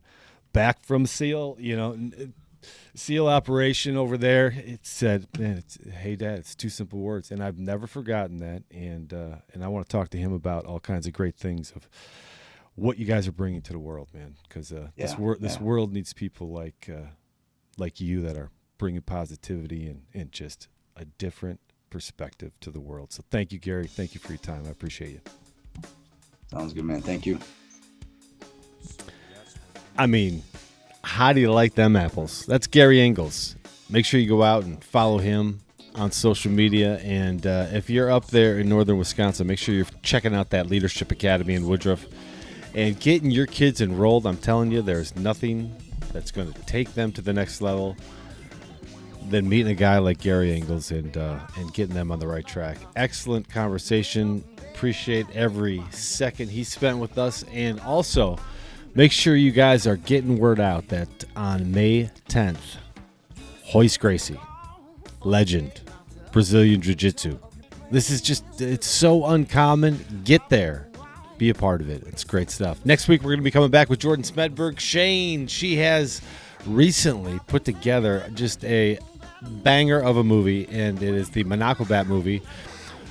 back from SEAL, you know. SEAL operation over there. It said, "Man, it's hey dad, it's two simple words," and I've never forgotten that. And uh, and I want to talk to him about all kinds of great things of what you guys are bringing to the world, man. Because uh, yeah, this world, this yeah. world needs people like uh, like you that are bringing positivity and, and just a different perspective to the world. So thank you, Gary. Thank you for your time. I appreciate you. Sounds good, man. Thank you. I mean, how do you like them apples? That's Gary Engels. Make sure you go out and follow him on social media. And uh, if you're up there in northern Wisconsin, make sure you're checking out that Leadership Academy in Woodruff and getting your kids enrolled. I'm telling you, there's nothing that's going to take them to the next level than meeting a guy like Gary Engels and uh, and getting them on the right track. Excellent conversation. Appreciate every second he spent with us, and also make sure you guys are getting word out that on May 10th, Royce Gracie, legend, Brazilian Jiu Jitsu. This is just, it's so uncommon. Get there be a part of it. It's great stuff. Next week, we're going to be coming back with Jordan Smedberg. Shane, she has recently put together just a banger of a movie, and it is the Minocqua Bat movie.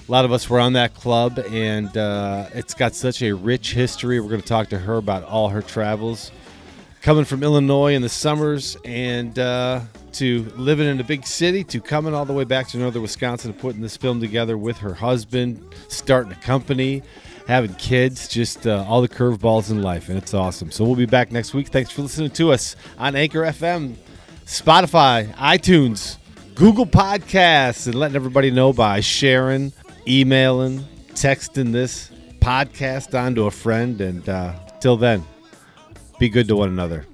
A lot of us were on that club, and uh, it's got such a rich history. We're going to talk to her about all her travels, coming from Illinois in the summers, and uh, to living in a big city, to coming all the way back to northern Wisconsin and putting this film together with her husband, starting a company having kids, just uh, all the curveballs in life, and it's awesome. So we'll be back next week. Thanks for listening to us on Anchor FM, Spotify, iTunes, Google Podcasts, and letting everybody know by sharing, emailing, texting this podcast on to a friend. And uh, till then, be good to one another.